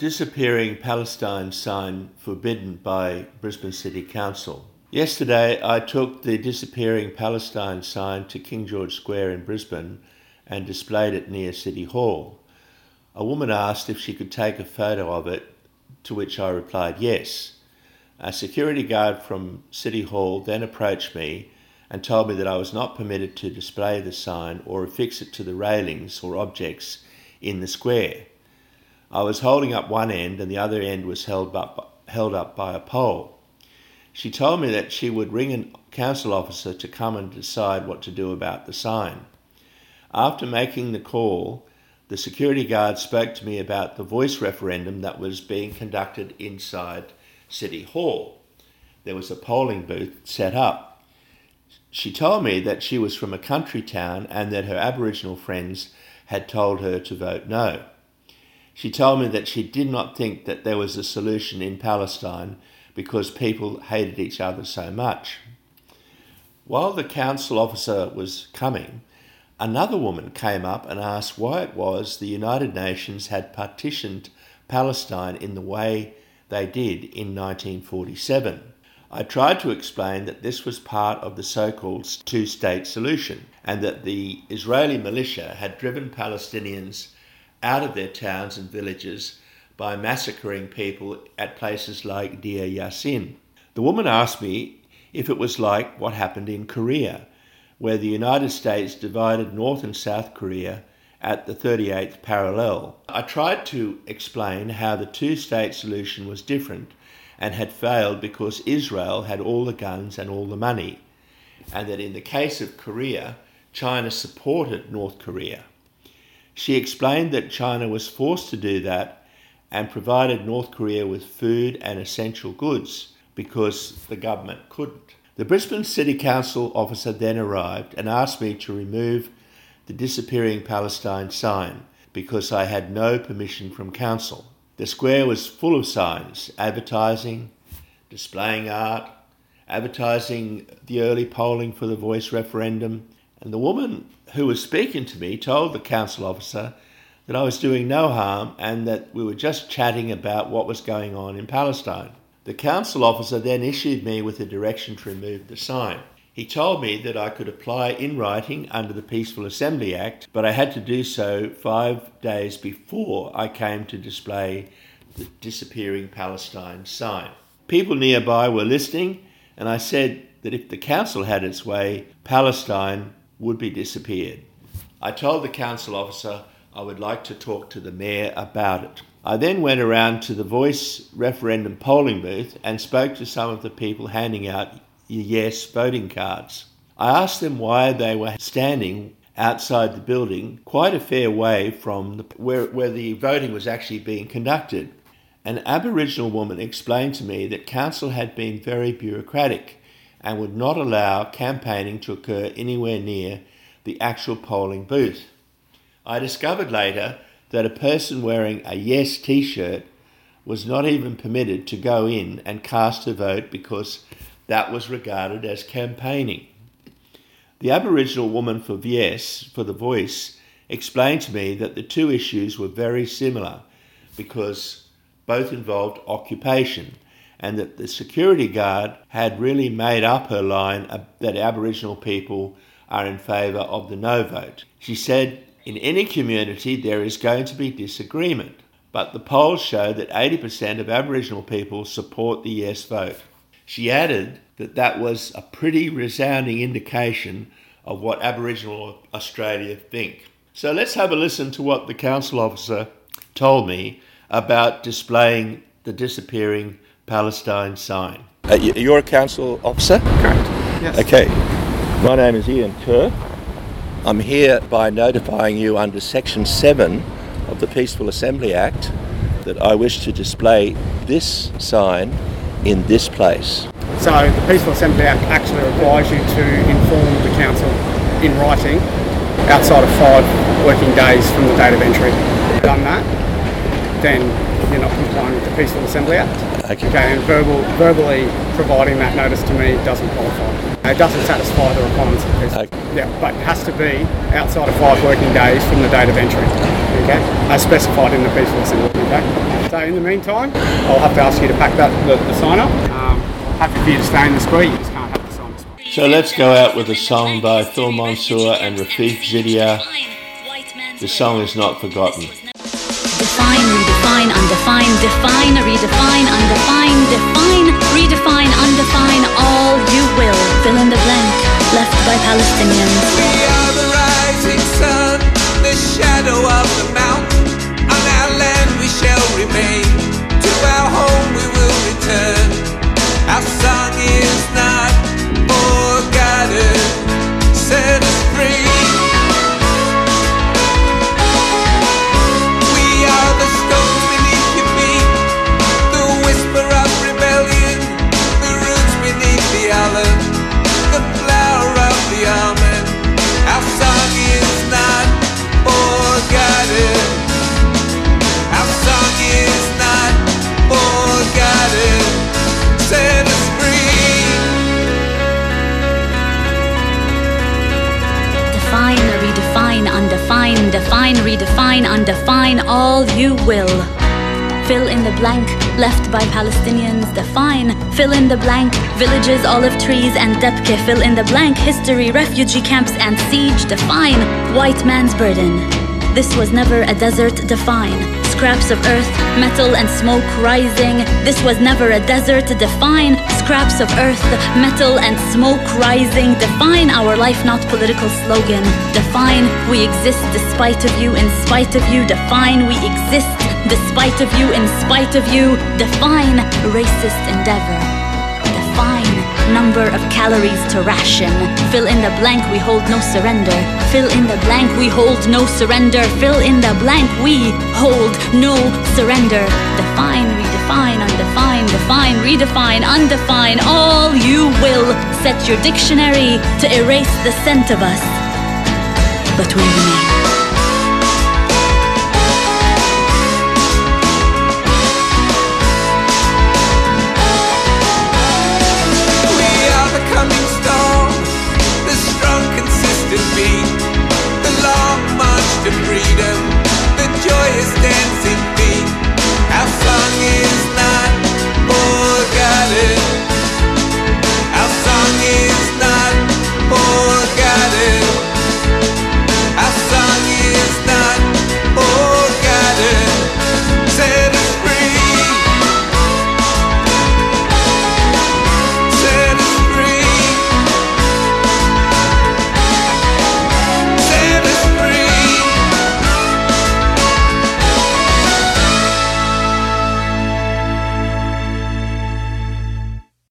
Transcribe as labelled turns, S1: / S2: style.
S1: disappearing Palestine sign forbidden by Brisbane City Council. Yesterday, I took the disappearing Palestine sign to King George Square in Brisbane and displayed it near City Hall. A woman asked if she could take a photo of it, to which I replied yes. A security guard from City Hall then approached me and told me that I was not permitted to display the sign or affix it to the railings or objects in the square. I was holding up one end and the other end was held up, held up by a pole. She told me that she would ring a council officer to come and decide what to do about the sign. After making the call, the security guard spoke to me about the voice referendum that was being conducted inside City Hall. There was a polling booth set up. She told me that she was from a country town and that her Aboriginal friends had told her to vote no. She told me that she did not think that there was a solution in Palestine because people hated each other so much. While the council officer was coming, another woman came up and asked why it was the United Nations had partitioned Palestine in the way they did in 1947. I tried to explain that this was part of the so called two state solution and that the Israeli militia had driven Palestinians out of their towns and villages by massacring people at places like Deir Yassin. The woman asked me if it was like what happened in Korea, where the United States divided North and South Korea at the 38th parallel. I tried to explain how the two state solution was different and had failed because Israel had all the guns and all the money, and that in the case of Korea, China supported North Korea. She explained that China was forced to do that and provided North Korea with food and essential goods because the government couldn't. The Brisbane City Council officer then arrived and asked me to remove the disappearing Palestine sign because I had no permission from council. The square was full of signs advertising, displaying art, advertising the early polling for the voice referendum, and the woman who was speaking to me told the council officer that I was doing no harm and that we were just chatting about what was going on in Palestine. The council officer then issued me with a direction to remove the sign. He told me that I could apply in writing under the Peaceful Assembly Act, but I had to do so five days before I came to display the disappearing Palestine sign. People nearby were listening, and I said that if the council had its way, Palestine would be disappeared. I told the council officer I would like to talk to the mayor about it. I then went around to the Voice referendum polling booth and spoke to some of the people handing out yes voting cards. I asked them why they were standing outside the building, quite a fair way from the, where, where the voting was actually being conducted. An Aboriginal woman explained to me that council had been very bureaucratic and would not allow campaigning to occur anywhere near the actual polling booth. I discovered later that a person wearing a Yes t shirt was not even permitted to go in and cast a vote because that was regarded as campaigning. The Aboriginal woman for Yes, for the Voice, explained to me that the two issues were very similar because both involved occupation and that the security guard had really made up her line uh, that Aboriginal people are in favour of the no vote. She said in any community, there is going to be disagreement, but the polls show that 80% of Aboriginal people support the yes vote. She added that that was a pretty resounding indication of what Aboriginal Australia think. So let's have a listen to what the council officer told me about displaying the disappearing Palestine sign. Uh, you're a council officer?
S2: Correct. Yes.
S1: Okay. My name is Ian Kerr. I'm here by notifying you under Section 7 of the Peaceful Assembly Act that I wish to display this sign in this place.
S2: So the Peaceful Assembly Act actually requires you to inform the council in writing outside of five working days from the date of entry. Done that, then you're not complying with the Peaceful Assembly Act.
S1: Okay.
S2: okay and verbal, verbally providing that notice to me doesn't qualify. It doesn't satisfy the requirements of the Peaceful.
S1: Okay.
S2: Yeah, but it has to be outside of five working days from the date of entry. Okay, as specified in the peaceful assembly. Okay. So in the meantime, I'll have to ask you to pack that the, the sign up. Um, happy for you to stay in the square. You just can't have the sign.
S1: So let's go out with a song by Thor Monsour and Rafeef Zidiah. The song is not forgotten.
S3: Define, redefine, undefine, define, redefine, undefine, define, redefine, undefine, all you will. Fill in the blank left by Palestinians. Undefine, define, redefine, undefine, all you will. Fill in the blank left by Palestinians. Define, fill in the blank. Villages, olive trees, and Debke. Fill in the blank. History, refugee camps, and siege. Define, white man's burden. This was never a desert. Define, scraps of earth, metal, and smoke rising. This was never a desert. to Define, scraps of earth, metal, and smoke rising. Define our life, not political slogan. Define, we exist despite of you, in spite of you. Define, we exist despite of you, in spite of you. Define, racist endeavor. Number of calories to ration. Fill in the blank, we hold no surrender. Fill in the blank, we hold no surrender. Fill in the blank, we hold no surrender. Define, redefine, undefine, define, redefine, undefine. All you will set your dictionary to erase the scent of us. But we remain.